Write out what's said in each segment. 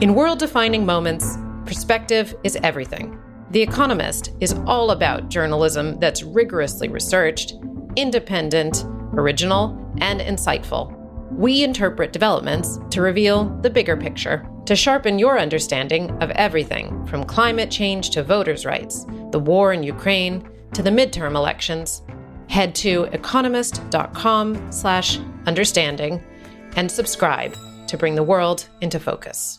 In world defining moments, perspective is everything. The Economist is all about journalism that's rigorously researched, independent, original, and insightful. We interpret developments to reveal the bigger picture, to sharpen your understanding of everything from climate change to voters' rights, the war in Ukraine, to the midterm elections. Head to economist.com/understanding and subscribe to bring the world into focus.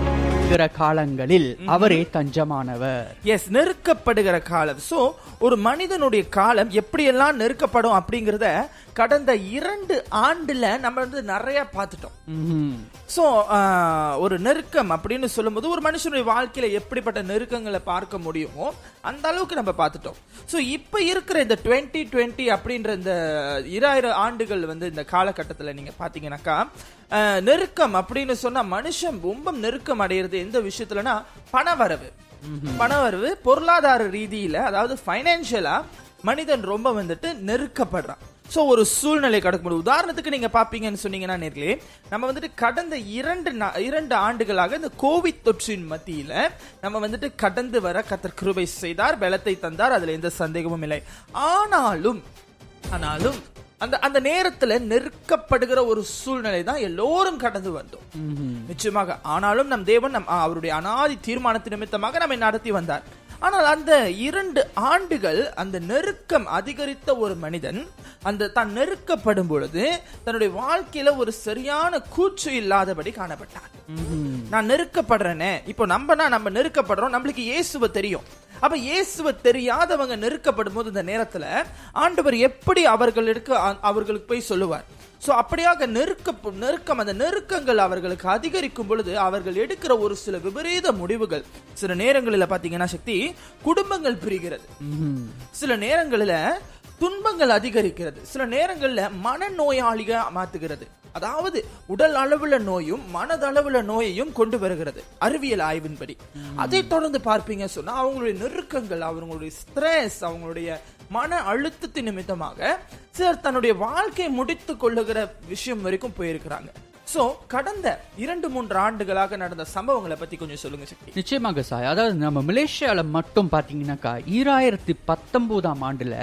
இருக்கிற காலங்களில் அவரே தஞ்சமானவர். S நெருக்கப்படுகிற காலம். So ஒரு மனிதனுடைய காலம் எப்படியெல்லாம் நெருக்கப்படும் அப்படிங்கறத கடந்த இரண்டு ஆண்டுல நம்ம வந்து நிறைய பார்த்துட்டோம். சோ ஒரு நெருக்கம் அப்படின்னு சொல்லும்போது ஒரு மனுஷனுடைய வாழ்க்கையில எப்படிப்பட்ட நெருக்கங்களை பார்க்க முடியுமோ அந்த அளவுக்கு நம்ம பார்த்துட்டோம். சோ இப்ப இருக்கிற இந்த 2020 டுவெண்ட்டி அப்படின்ற இந்த இராயிரம் ஆண்டுகள் வந்து இந்த காலகட்டத்துல நீங்க பாத்தீங்கன்னாக்கா ஆஹ், நெருக்கம் அப்படின்னு சொன்னா மனுஷன் ரொம்ப நெருக்கம் அடையிறது எந்த விஷயத்துலனா பணவரவு. பணவரவு பொருளாதார ரீதியில அதாவது பைனான்சியலா மனிதன் ரொம்ப வந்துட்டு நெருக்கப்படுறான். சோ ஒரு சூழ்நிலை கடக்க முடியும். உதாரணத்துக்கு நீங்க பாப்பீங்கன்னு சொன்னீங்கன்னா நேர்களே நம்ம வந்துட்டு கடந்த இரண்டு இரண்டு ஆண்டுகளாக இந்த கோவிட் தொற்றின் மத்தியில நம்ம வந்துட்டு கடந்து வர கத்தர் கிருபை செய்தார் பலத்தை தந்தார் அதுல எந்த சந்தேகமும் இல்லை. ஆனாலும் ஆனாலும் அந்த அந்த நேரத்துல நெருக்கப்படுகிற ஒரு சூழ்நிலை தான் எல்லோரும் கடந்து வந்தோம். நிச்சயமாக ஆனாலும் நம் தேவன் நம் அவருடைய அனாதி தீர்மானத்தின் நிமித்தமாக நம்மை நடத்தி வந்தார். ஆனால் அந்த இரண்டு ஆண்டுகள் அந்த நெருக்கம் அதிகரித்த ஒரு மனிதன் அந்த தான் நெருக்கப்படும் பொழுது தன்னுடைய வாழ்க்கையில ஒரு சரியான கூச்சு இல்லாதபடி காணப்பட்டார் நான் நெருக்கப்படுறேனே இப்போ நம்பனா நம்ம நெருக்கப்படுறோம் நம்மளுக்கு இயேசுவ தெரியும். அப்ப இயேசுவ தெரியாதவங்க நெருக்கப்படும் போது இந்த நேரத்துல ஆண்டவர் எப்படி அவர்களுக்கு அவர்களுக்கு போய் சொல்லுவார்? சோ அப்படியாக நெருக்க நெருக்கம் அந்த நெருக்கங்கள் அவர்களுக்கு அதிகரிக்கும் பொழுது அவர்கள் எடுக்கிற ஒரு சில விபரீத முடிவுகள். சில நேரங்களில் பாத்தீங்கன்னா சக்தி குடும்பங்கள் பிரிகிறது. சில நேரங்களில துன்பங்கள் அதிகரிக்கிறது. சில நேரங்கள்ல மனநோயாளிக மாத்துகிறது. அதாவது உடல் அளவுல நோயும் மனதளவுல நோயையும் கொண்டு வருகிறது. அறிவியல் ஆய்வின்படி. அதை தொடர்ந்து பார்ப்பீங்க சொன்னா அவங்களுடைய நெருக்கங்கள் அவங்களுடைய ஸ்ட்ரெஸ் அவங்களுடைய மன அழுத்தத்தின் நிமித்தமாக சிலர் தன்னுடைய வாழ்க்கையை முடித்துக் கொள்ளுகிற விஷயம் வரைக்கும் போயிருக்கிறாங்க. சோ கடந்த இரண்டு மூன்று ஆண்டுகளாக நடந்த சம்பவங்களை பத்தி கொஞ்சம் சொல்லுங்க சக்தி. நிச்சயமாக சாய். அதாவது நம்ம மலேசியால மட்டும் பாத்தீங்கன்னாக்கா ஈராயிரத்தி பத்தொன்பதாம் ஆண்டுல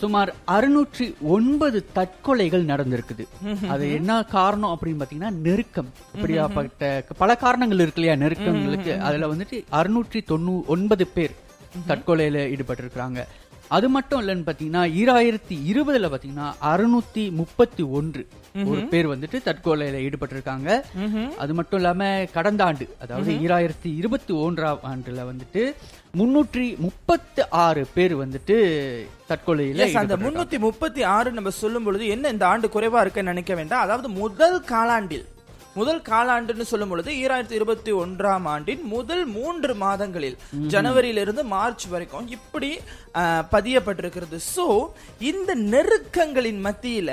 சுமார் அறுநூற்றி ஒன்பது தற்கொலைகள் நடந்திருக்குது. அது என்ன காரணம் அப்படின்னு பாத்தீங்கன்னா நெருக்கம். அப்படியாப்பட்ட பல காரணங்கள் இருக்கு இல்லையா நெருக்கங்களுக்கு. அதுல வந்துட்டு அறுநூற்றி தொண்ணூ ஒன்பது பேர் தற்கொலையில ஈடுபட்டிருக்கிறாங்க. அது மட்டும் இல்லைன்னு பாத்தீங்கன்னா ஈராயிரத்தி இருபதுல பாத்தீங்கன்னா அறுநூத்தி முப்பத்தி ஒன்று ஒரு பேர் வந்துட்டு தற்கொலையில ஈடுபட்டிருக்காங்க. அது மட்டும் இல்லாம கடந்த ஆண்டு அதாவது ஈராயிரத்தி இருபத்தி ஒன்றாம் ஆண்டுல வந்துட்டு முன்னூற்றி முப்பத்து ஆறு பேர் வந்துட்டு தற்கொலையில Yes, அந்த. முன்னூத்தி முப்பத்தி ஆறு நம்ம சொல்லும் பொழுது என்ன இந்த ஆண்டு குறைவா இருக்குன்னு நினைக்க வேண்டாம். அதாவது முதல் காலாண்டில் முதல் காலாண்டுன்னு சொல்லும் பொழுது ஈராயிரத்தி இருபத்தி ஒன்றாம் ஆண்டின் முதல் மூன்று மாதங்களில் ஜனவரியிலிருந்து மார்ச் வரைக்கும் இப்படி பதியப்பட்டிருக்கிறது. சோ இந்த நெருக்கங்களின் மத்தியில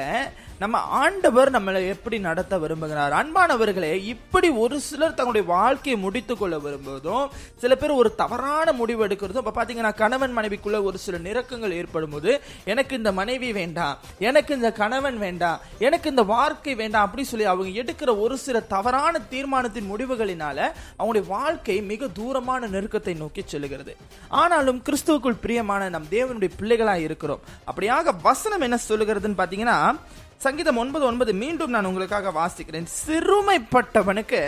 நம்ம ஆண்டவர் நம்மளை எப்படி நடத்த விரும்புகிறார்? அன்பானவர்களே இப்படி ஒரு சிலர் தங்களுடைய வாழ்க்கையை முடித்து கொள்ள விரும்புவதும் சில பேர் ஒரு தவறான முடிவு எடுக்கிறதும் இப்ப பாத்தீங்கன்னா கணவன் மனைவிக்குள்ள ஒரு சில நெருக்கங்கள் ஏற்படும் போது எனக்கு இந்த மனைவி வேண்டாம் எனக்கு இந்த கணவன் வேண்டாம் எனக்கு இந்த வாழ்க்கை வேண்டாம் அப்படின்னு சொல்லி அவங்க எடுக்கிற ஒரு சில தவறான தீர்மானத்தின் முடிவுகளினால அவங்களுடைய வாழ்க்கை மிக தூரமான நெருக்கத்தை நோக்கி செல்கிறது ஆனாலும் கிறிஸ்துவுக்குள் பிரியமான நம் தேவனுடைய பிள்ளைகளாக இருக்கிறோம். அப்படியாக வசனம் என்ன சொல்லுகிறதுன்னு பாத்தீங்கன்னா சங்கீதம் ஒன்பது ஒன்பது மீண்டும் நான் உங்களுக்காக வாசிக்கிறேன். சிறுமைப்பட்டவனுக்கு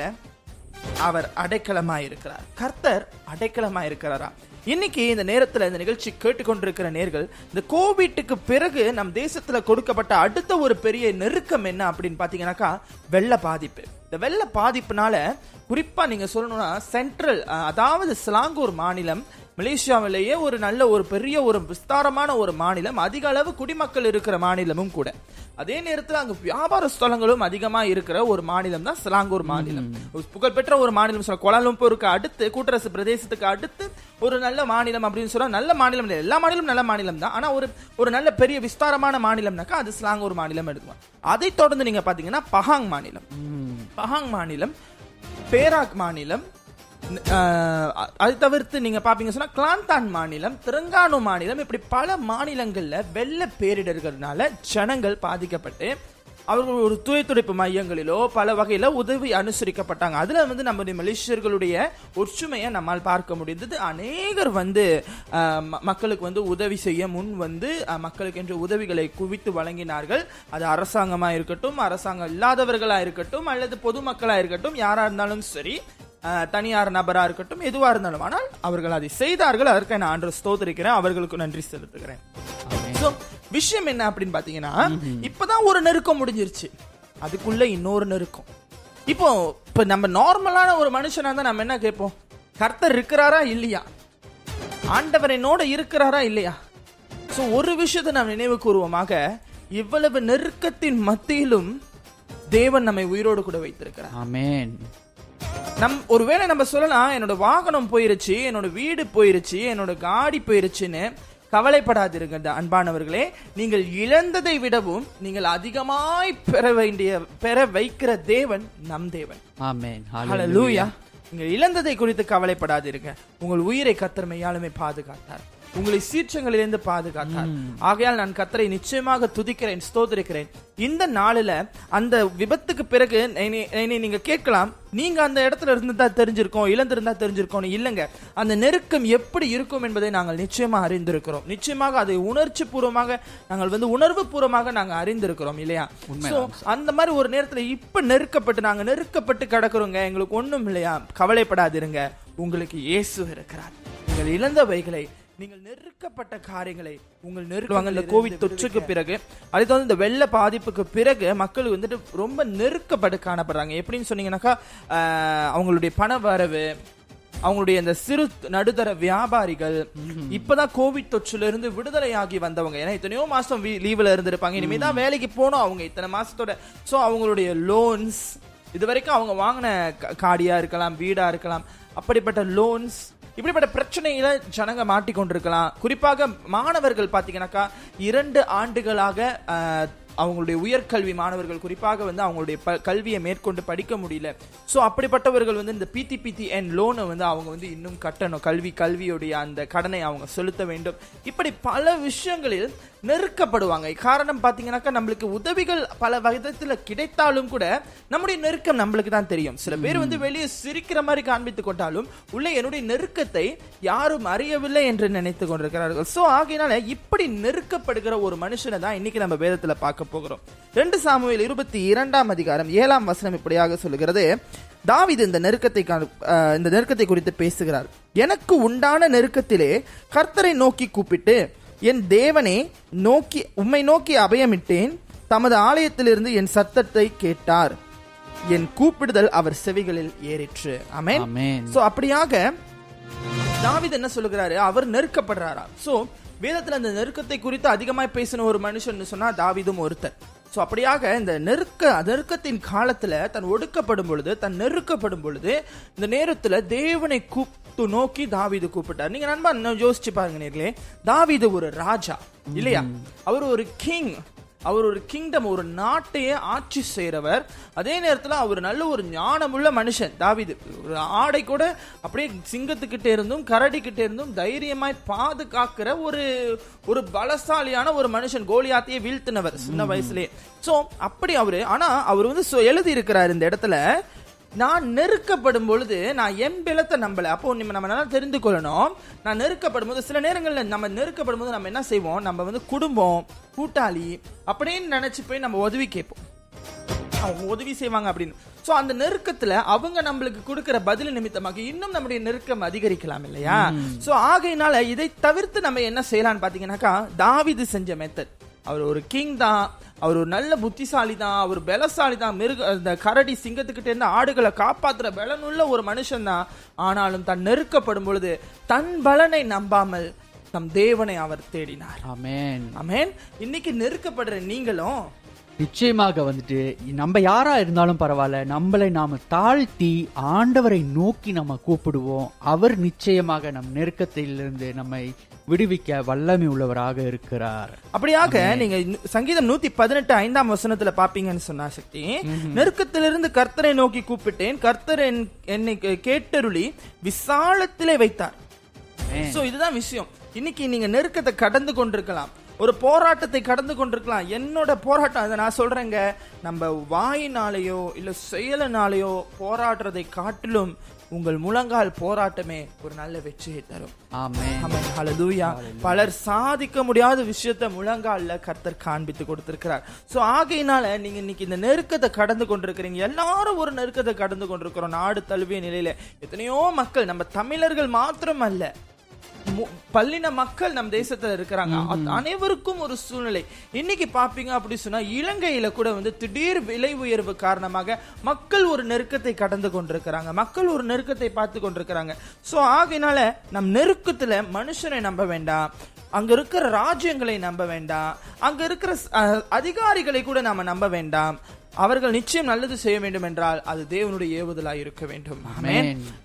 அவர் அடைக்கலமாயிருக்கிறார். கர்த்தர் அடைக்கலமாயிருக்கிறாரா? இன்னைக்கு இந்த நேரத்துல இந்த நிகழ்ச்சி கேட்டுக்கொண்டிருக்கிற நேர்கள் இந்த கோவிட்டுக்கு பிறகு நம் தேசத்துல கொடுக்கப்பட்ட அடுத்த ஒரு பெரிய நெருக்கம் என்ன அப்படின்னு பாத்தீங்கன்னாக்கா வெள்ள பாதிப்பு. இந்த வெள்ள பாதிப்புனால குறிப்பா நீங்க சொல்லணும்னா சென்ட்ரல் அதாவது சிலாங்கூர் மாநிலம் மலேசியாவிலேயே ஒரு நல்ல ஒரு பெரிய ஒரு விஸ்தாரமான ஒரு மாநிலம் அதிக அளவு குடிமக்கள் இருக்கிற மாநிலமும் கூட. அதே நேரத்தில் அங்கு வியாபார ஸ்தலங்களும் அதிகமா இருக்கிற ஒரு மாநிலம் தான் சிலாங்கூர் மாநிலம். புகழ்பெற்ற ஒரு மாநிலம் சொல்ல கோலாலம்பூருக்கு அடுத்து கூட்டரசு பிரதேசத்துக்கு அடுத்து ஒரு நல்ல மாநிலம் அப்படின்னு சொன்னா நல்ல மாநிலம் இல்லை. எல்லா மாநிலம் நல்ல மாநிலம் தான். ஆனா ஒரு ஒரு நல்ல பெரிய விஸ்தாரமான மாநிலம்னாக்கா அது சிலாங்கூர் மாநிலம் எடுக்குவோம் அதை தொடர்ந்து நீங்க பாத்தீங்கன்னா பஹாங் மாநிலம். பஹாங் மாநிலம் பேராக் மாநிலம் அது தவிர்த்து நீங்க பாப்பீங்க சொன்னா கிளாந்தான் மாநிலம் திரங்கானு மாநிலம் இப்படி பல மாநிலங்கள்ல வெள்ள பேரிடர்கள்னால ஜனங்கள் பாதிக்கப்பட்டு அவர்கள் ஒரு தூய துடைப்பு மையங்களிலோ பல வகையில உதவி அனுசரிக்கப்பட்டாங்க. அதுல வந்து நம்முடைய மலேசியர்களுடைய ஒற்றுமையை நம்மால் பார்க்க முடிந்தது. அநேகர் வந்து மக்களுக்கு வந்து உதவி செய்ய முன் வந்து மக்களுக்கு என்று உதவிகளை குவித்து வழங்கினார்கள். அது அரசாங்கமா இருக்கட்டும் அரசாங்கம் இல்லாதவர்களா இருக்கட்டும் அல்லது பொதுமக்களா இருக்கட்டும் யாரா இருந்தாலும் சரி தனியார் நபரா இருக்கட்டும் எதுவா இருந்தாலும். ஆனால் அவர்கள் அதை செய்தார்கள். அதற்கு நான் ஆண்டு ஸ்தோத்திரிக்கிறேன். அவர்களுக்கு நன்றி செலுத்துகிறேன். So, விஷயம் என்ன அப்படின்னு பாத்தீங்கன்னா இப்பதான் ஒரு நெருக்கம் முடிஞ்சிருச்சு. அதுக்குள்ள இன்னொரு நெருக்கம். இப்போ இப்ப நம்ம நார்மலான ஒரு மனுஷனா இருந்தா நம்ம என்ன கேட்போம்? கர்த்தர் இருக்கிறாரா இல்லையா? ஆண்டவர் என்னோட இருக்கிறாரா இல்லையா? சோ ஒரு விஷயத்தை நாம் நினைவு கூறுவோமாக இவ்வளவு நெருக்கத்தின் மத்தியிலும் தேவன் நம்மை உயிரோடு கூட வைத்திருக்கிறார். ஆமென். நம் ஒருவேளை நம்ம சொல்லலாம் என்னோட வாகனம் போயிருச்சு என்னோட வீடு போயிருச்சு என்னோட காடி போயிருச்சுன்னு கவலைப்படாதிருங்க இந்த அன்பானவர்களே. நீங்கள் இழந்ததை விடவும் நீங்கள் அதிகமாய் பெற வேண்டிய பெற வைக்கிற தேவன் நம் தேவன். நீங்கள் இழந்ததை குறித்து கவலைப்படாதிருங்க. உங்கள் உயிரை கத்தர் மெய்யாலுமே பாதுகாத்தார். உங்களை சீற்றங்களிலிருந்து பாதுகாத்தார். ஆகையால் நான் கத்தரை நிச்சயமாக துதிக்கிறேன் ஸ்தோத்திரிக்கிறேன். இந்த நாளில அந்த விபத்துக்கு பிறகு என்னை நீங்க கேட்கலாம். நீங்க அந்த இடத்துல இருந்தா தெரிஞ்சிருக்கோம் இழந்திருந்தா தெரிஞ்சிருக்கோம் இல்லங்க. அந்த நெருக்கம் எப்படி இருக்கும் என்பதை நாங்கள் நிச்சயமா அறிந்திருக்கிறோம். நிச்சயமாக அதை உணர்ச்சி பூர்வமாக நாங்கள் வந்து உணர்வு பூர்வமாக நாங்க அறிந்திருக்கிறோம் இல்லையா? அந்த மாதிரி ஒரு நேரத்துல இப்ப நெருக்கப்பட்டு நாங்க நெருக்கப்பட்டு கிடக்குறோங்க. எங்களுக்கு ஒண்ணும் இல்லையா? கவலைப்படாதிருங்க. உங்களுக்கு இயேசு இருக்கிறார். நீங்கள் இழந்தவைகளை நீங்கள் நெருக்கப்பட்ட காரியங்களை உங்கள் நெருக்குவாங்க இந்த கோவிட் தொற்றுக்கு பிறகு அதை தவிர இந்த வெள்ள பாதிப்புக்கு பிறகு மக்கள் வந்துட்டு ரொம்ப நெருக்கப்பட்டு காணப்படுறாங்க. எப்படின்னு சொன்னீங்கன்னாக்கா அவங்களுடைய பண வரவு அவங்களுடைய இந்த சிறு நடுத்தர வியாபாரிகள் இப்பதான் கோவிட் தொற்றுல இருந்து விடுதலையாகி வந்தவங்க. ஏன்னா எத்தனையோ மாசம் லீவ்ல இருந்திருப்பாங்க. இனிமே தான் வேலைக்கு போனோம் அவங்க இத்தனை மாசத்தோட. சோ அவங்களுடைய லோன்ஸ் இது வரைக்கும் அவங்க வாங்கின காடியா இருக்கலாம் வீடா இருக்கலாம் அப்படிப்பட்ட லோன்ஸ் இப்படிப்பட்ட பிரச்சனையில ஜனங்க மாட்டிக்கொண்டிருக்கலாம். குறிப்பாக மாணவர்கள் பாத்தீங்கன்னாக்கா இரண்டு ஆண்டுகளாக அவங்களுடைய உயர்கல்வி மாணவர்கள் குறிப்பாக வந்து அவங்களுடைய ப- கல்வியை மேற்கொண்டு படிக்க முடியல. சோ அப்படிப்பட்டவர்கள் வந்து இந்த பிடி பிடி என் லோனை வந்து அவங்க வந்து இன்னும் கட்டணும். கல்வி கல்வியுடைய அந்த கடனை அவங்க செலுத்த வேண்டும். இப்படி பல விஷயங்களில் நெருக்கப்படுவாங்க. காரணம் பாத்தீங்கன்னாக்கா நம்மளுக்கு உதவிகள் பல விதத்துல கிடைத்தாலும் கூட நம்முடைய நெருக்கம் நம்மளுக்கு தான் தெரியும். சில பேர் வந்து வெளியே சிரிக்கிற மாதிரி காண்பித்துக் கொண்டாலும் உள்ளே என்னுடைய நெருக்கத்தை யாரும் அறியவில்லை என்று நினைத்துக் கொண்டிருக்கிறார்கள். சோ ஆகையினால இப்படி நெருக்கப்படுகிற ஒரு மனுஷனை தான் இன்னைக்கு நம்ம வேதத்துல பார்க்க போகிறோம். ரெண்டு சாமுவேல் இருபத்தி இரண்டாம் அதிகாரம் ஏழாம் வசனம் இப்படியாக சொல்லுகிறது. தாவீது இந்த நெருக்கத்தை இந்த நெருக்கத்தை குறித்து பேசுகிறார். எனக்கு உண்டான நெருக்கத்திலே கர்த்தரை நோக்கி கூப்பிட்டு என் தேவனே நோக்கி உம்மை நோக்கி அபயமிட்டேன். தமது ஆலயத்திலிருந்து என் சத்தத்தை கேட்டார். என் கூப்பிடுதல் அவர் செவிகளில் ஏறிற்று. ஆமென். சோ அப்படியாக தாவீது என்ன சொல்லுகிறாரு? அவர் நெருக்கப்படுறாரா? சோ வேதத்துல அந்த நெருக்கத்தை குறித்து அதிகமாய் பேசின ஒரு மனுஷன் சொன்னா தாவீதும் ஒருத்தர். சோ அப்படியாக இந்த நெருக்க நெருக்கத்தின் காலத்துல தன் ஒடுக்கப்படும் பொழுது தன் நெருக்கப்படும் பொழுது இந்த நேரத்துல தேவனை கூப்பிட்டு நோக்கி தாவீது கூப்பிட்டார். நீங்க நண்பா யோசிச்சு பாருங்க நேர்களே. தாவீது ஒரு ராஜா இல்லையா? அவர் ஒரு கிங் அவர் ஒரு கிங்டம் ஒரு நாட்டையே ஆட்சி செய்றவர். அதே நேரத்துல அவர் நல்ல ஒரு ஞானமுள்ள மனுஷன். தாவீது ஒரு ஆடை கூட அப்படியே சிங்கத்துக்கிட்ட இருந்தும் கரடிக்கிட்ட இருந்தும் தைரியமாய் பாதுகாக்கிற ஒரு ஒரு பலசாலியான ஒரு மனுஷன் கோலியாத்தையே வீழ்த்தினவர் சின்ன வயசுலயே. சோ அப்படி அவரு ஆனா அவர் வந்து எழுதி இருக்கிறார் இந்த இடத்துல நான் நெருக்கப்படும் பொழுது நான் என் பலத்தை நம்பல. அப்போ நம்ம நம்ம நல்லா தெரிந்து கொள்ளணும். நான் நெருக்கப்படும் போது சில நேரங்கள்ல நம்ம நெருக்கப்படும் போது நம்ம என்ன செய்வோம்? நம்ம வந்து குடும்பம் கூட்டாளி அப்படின்னு நினைச்சு போய் நம்ம உதவி கேட்போம். அவங்க உதவி செய்வாங்க அப்படின்னு. சோ அந்த நெருக்கத்துல அவங்க நம்மளுக்கு கொடுக்கிற பதில் நிமித்தமாக இன்னும் நம்முடைய நெருக்கம் அதிகரிக்கலாம் இல்லையா? சோ ஆகையினால இதை தவிர்த்து நம்ம என்ன செய்யலாம்னு பாத்தீங்கன்னாக்கா தாவீது செஞ்ச மெத்தட் அவர் ஒரு கிங் தான் அவர் ஒரு நல்ல புத்திசாலி தான் அவர் பலசாலி தான். மிருக அந்த கரடி சிங்கத்துக்கிட்ட இருந்து ஆடுகளை காப்பாத்துற பலனுள்ள ஒரு மனுஷன் தான். ஆனாலும் தான் நெருக்கப்படும் பொழுது தன் பலனை நம்பாமல் தம் தேவனை அவர் தேடினார். ஆமென். ஆமென். இன்னைக்கு நெருக்கப்படுற நீங்களும் நிச்சயமாக வந்துட்டு நம்ம யாரா இருந்தாலும் பரவாயில்ல நம்மளை நாம தாழ்த்தி ஆண்டவரை நோக்கி நம்ம கூப்பிடுவோம். அவர் நிச்சயமாக நம் நெருக்கத்திலிருந்து நம்மை விடுவிக்க வல்லமை உள்ளவராக இருக்கிறார். அப்படியாக நீங்க சங்கீதம் நூத்தி பதினெட்டு ஐந்தாம் வசனத்துல பாப்பீங்கன்னு சொன்னா சக்தி நெருக்கத்திலிருந்து கர்த்தரை நோக்கி கூப்பிட்டேன். கர்த்தர் என்- என்னை கேட்டருளி விசாலத்திலே வைத்தார். சோ இதுதான் விஷயம். இன்னைக்கு நீங்க நெருக்கத்தை கடந்து கொண்டிருக்கலாம். ஒரு போராட்டத்தை கடந்து கொண்டிருக்கலாம். என்னோட போராட்டம் அதை நான் சொல்றேங்க. நம்ம வாயினாலேயோ இல்ல செயலினாலேயோ போராடுறதை காட்டிலும் உங்கள் முழங்கால் போராட்டமே ஒரு நல்ல வெற்றியை தரும். பலர் சாதிக்க முடியாத விஷயத்த முழங்கால்ல கர்த்தர் காண்பித்து கொடுத்திருக்கிறார். சோ ஆகையினால நீங்க இன்னைக்கு இந்த நெருக்கத்தை கடந்து கொண்டிருக்கிறீங்க. எல்லாரும் ஒரு நெருக்கத்தை கடந்து கொண்டிருக்கிறோம். நாடு தழுவிய நிலையில எத்தனையோ மக்கள் நம்ம தமிழர்கள் மாத்திரம் அல்ல பல்லின மக்கள் நம் தேசத்துல இருக்கிறாங்க. அனைவருக்கும் ஒரு சூழ்நிலை. இன்னைக்கு பாப்பீங்க அப்படி சொன்னா இலங்கையில கூட வந்து திடீர் விலை உயர்வு காரணமாக மக்கள் ஒரு நெருக்கத்தை கடந்து கொண்டிருக்கிறாங்க. மக்கள் ஒரு நெருக்கத்தை பார்த்து கொண்டிருக்கிறாங்க. சோ ஆகையினால நம் நெருக்கத்துல மனுஷனை நம்ப வேண்டாம் அங்க இருக்கிற ராஜ்யங்களை நம்ப வேண்டாம் அங்க இருக்கிற அதிகாரிகளை கூட நாம நம்ப வேண்டாம். அவர்கள் நிச்சயம் நல்லது செய்ய வேண்டும் என்றால் அது தேவனுடைய ஏவுதலாய் இருக்க வேண்டும்.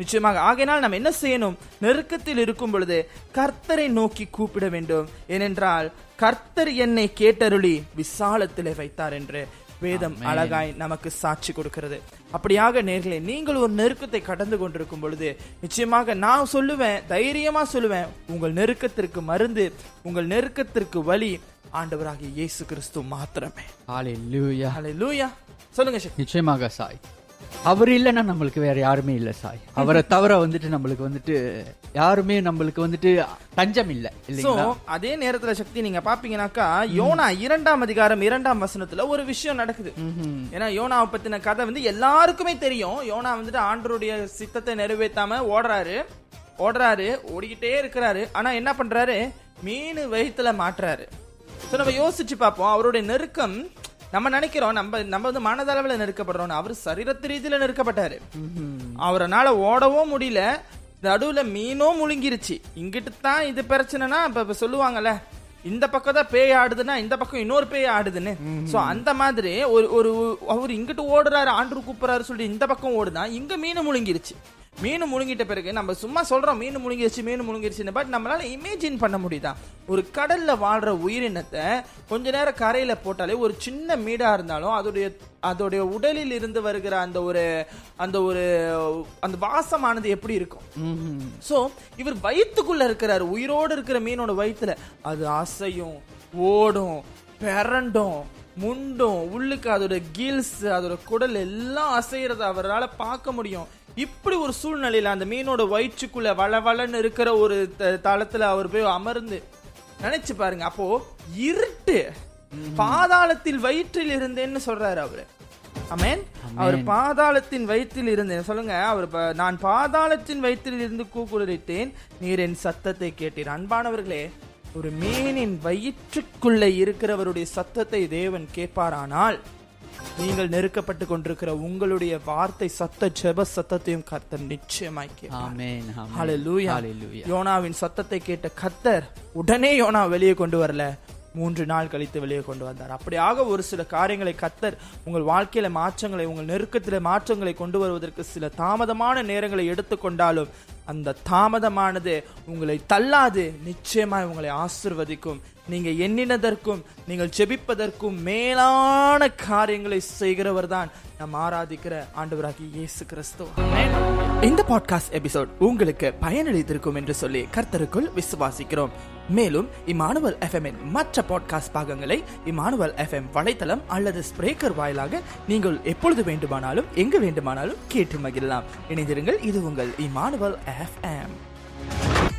நிச்சயமாக. ஆகையினால் நாம் என்ன செய்யணும்? நெருக்கத்தில் இருக்கும் பொழுது கர்த்தரை நோக்கி கூப்பிட வேண்டும். ஏனென்றால் கர்த்தர் என்னை கேட்டருளி விசாலத்திலே வைத்தார் என்று வேதம் அழகாய் நமக்கு சாட்சி கொடுக்கிறது. அப்படியாக நேர்களே நீங்கள் ஒரு நெருக்கத்தை கடந்து கொண்டிருக்கும் பொழுது நிச்சயமாக நான் சொல்லுவேன் தைரியமா சொல்லுவேன் உங்கள் நெருக்கத்திற்கு மருந்து உங்கள் நெருக்கத்திற்கு வழி ஆண்டவராகிய இயேசு கிறிஸ்து மாத்திரமே. ஹalleluya ஹalleluya சொல்லுங்க சக்தி நிச்சயமாக சாய். அவர் இல்லைன்னா நம்மளுக்கு வேற யாருமே இல்ல சாய். அவரை தவிர வந்துட்டு நம்மளுக்கு வந்துட்டு யாருமே நம்மளுக்கு வந்துட்டு தஞ்சம் இல்ல இல்லைங்களா? அதே நேரத்துல சக்தி நீங்க பாப்பீங்கன்னாக்கா யோனா இரண்டாம் அதிகாரம் இரண்டாம் வசனத்துல ஒரு விஷயம் நடக்குது. ஏன்னா யோனாவை பத்தின கதை வந்து எல்லாருக்குமே தெரியும். யோனா வந்துட்டு ஆண்டருடைய சித்தத்தை நிறைவேத்தாம ஓடுறாரு. ஓடுறாரு ஓடிக்கிட்டே இருக்கிறாரு. ஆனா என்ன பண்றாரு? மீன் வயித்துல மாட்டுறாரு. சோ நம்ம யோசிச்சு பார்ப்போம். அவருடைய நெருக்கம் நம்ம நினைக்கிறோம் நம்ம நம்ம வந்து மனதளவுல நெருக்கப்படுறோம் அவர் சரீரத்து ரீதியில நெருக்கப்பட்டாரு. அவரனால ஓடவும் முடியல. நடுவுல மீனும் முழுங்கிருச்சு. இங்கிட்டு தான் இது பிரச்சனைனா இப்ப சொல்லுவாங்கல்ல இந்த பக்கம் தான் பேய் ஆடுதுன்னா இந்த பக்கம் இன்னொரு பேய் ஆடுதுன்னு. சோ அந்த மாதிரி ஒரு ஒரு அவர் இங்கிட்டு ஓடுறாரு ஆண்டு கூப்பிடுறாரு சொல்லி இந்த பக்கம் ஓடுதான் இங்க மீன் முழுங்கிருச்சு. மீன் முழுங்கிட்ட பிறகு நம்ம சும்மா சொல்றோம் மீன் முழுங்கிருச்சு மீன் முழுங்கிருச்சு பட் நம்மளால இமேஜின் பண்ண முடியுதா? ஒரு கடல்ல வாழ்ற உயிரினத்தை கொஞ்ச நேரம் கரையில போட்டாலே ஒரு சின்ன மீடா இருந்தாலும் அதோடைய அதோடைய உடலில் இருந்து வருகிற அந்த ஒரு அந்த ஒரு அந்த வாசமானது எப்படி இருக்கும்? சோ இவர் வயித்துக்குள்ள இருக்கிறாரு உயிரோடு இருக்கிற மீனோட வயித்துல. அது அசையும் ஓடும் பிறண்டும் முண்டும் உள்ளுக்கு அதோட கீல்ஸ் அதோட குடல் எல்லாம் அசைறத அவரால பார்க்க முடியும். இப்படி ஒரு சூழ்நிலையில அந்த மீனோட வயிற்றுக்குள்ள வளவளன்னு இருக்கிற ஒரு தளத்துல அவர் போய் அமர்ந்து நினைச்சு பாருங்க. அப்போ இருட்டு பாதாளத்தில் வயிற்றில் இருந்தேன்னு சொல்றாரு அவரு. அமேன் அவர் பாதாளத்தின் வயிற்றில் இருந்தேன். சொல்லுங்க அவர் நான் பாதாளத்தின் வயிற்றில் இருந்து கூக்குரலிட்டேன். நீர் என் சத்தத்தை கேட்டீர். அன்பானவர்களே ஒரு மீனின் வயிற்றுக்குள்ள இருக்கிறவருடைய சத்தத்தை தேவன் கேட்பாரானால் நீங்கள் நெருக்கப்பட்டு கொண்டிருக்கிற உங்களுடைய வார்த்தை சத்த ஜெப சத்தத்தையும் கர்த்தர் ஹalleluya. யோனாவின் சத்தத்தை கேட்ட கர்த்தர் உடனே யோனா வெளியே கொண்டு வரல. மூன்று நாள் கழித்து வெளியே கொண்டு வந்தார். அப்படியாக ஒரு சில காரியங்களை கத்தர் உங்கள் வாழ்க்கையில மாற்றங்களை உங்கள் நெருக்கத்தில மாற்றங்களை கொண்டு வருவதற்கு சில தாமதமான நேரங்களை எடுத்துக்கொண்டாலும் அந்த தாமதமானது உங்களை தள்ளாது. நிச்சயமாய் உங்களை ஆசிர்வதிக்கும். நீங்க எண்ணினதற்கும் நீங்கள் ஜெபிப்பதற்கும் மேலான காரியங்களை செய்கிறவர் தான் நம் ஆராதிக்கிற ஆண்டவராகி இயேசு கிறிஸ்துவ இந்த பாட்காஸ்ட் எபிசோட் உங்களுக்கு பயனளித்திருக்கும் என்று சொல்லி கர்த்தருக்குள் விசுவாசிக்கிறோம். மேலும் இமானுவல் எஃப்எம் மற்ற பாட்காஸ்ட் பாகங்களை இமானுவல் எஃப்எம் வலைத்தளம் அல்லது ஸ்பிரேக்கர் வாயிலாக நீங்கள் எப்பொழுது வேண்டுமானாலும் எங்கு வேண்டுமானாலும் கேட்டு மகிழலாம். இணைந்திருங்கள் இது உங்கள் Immanuel FM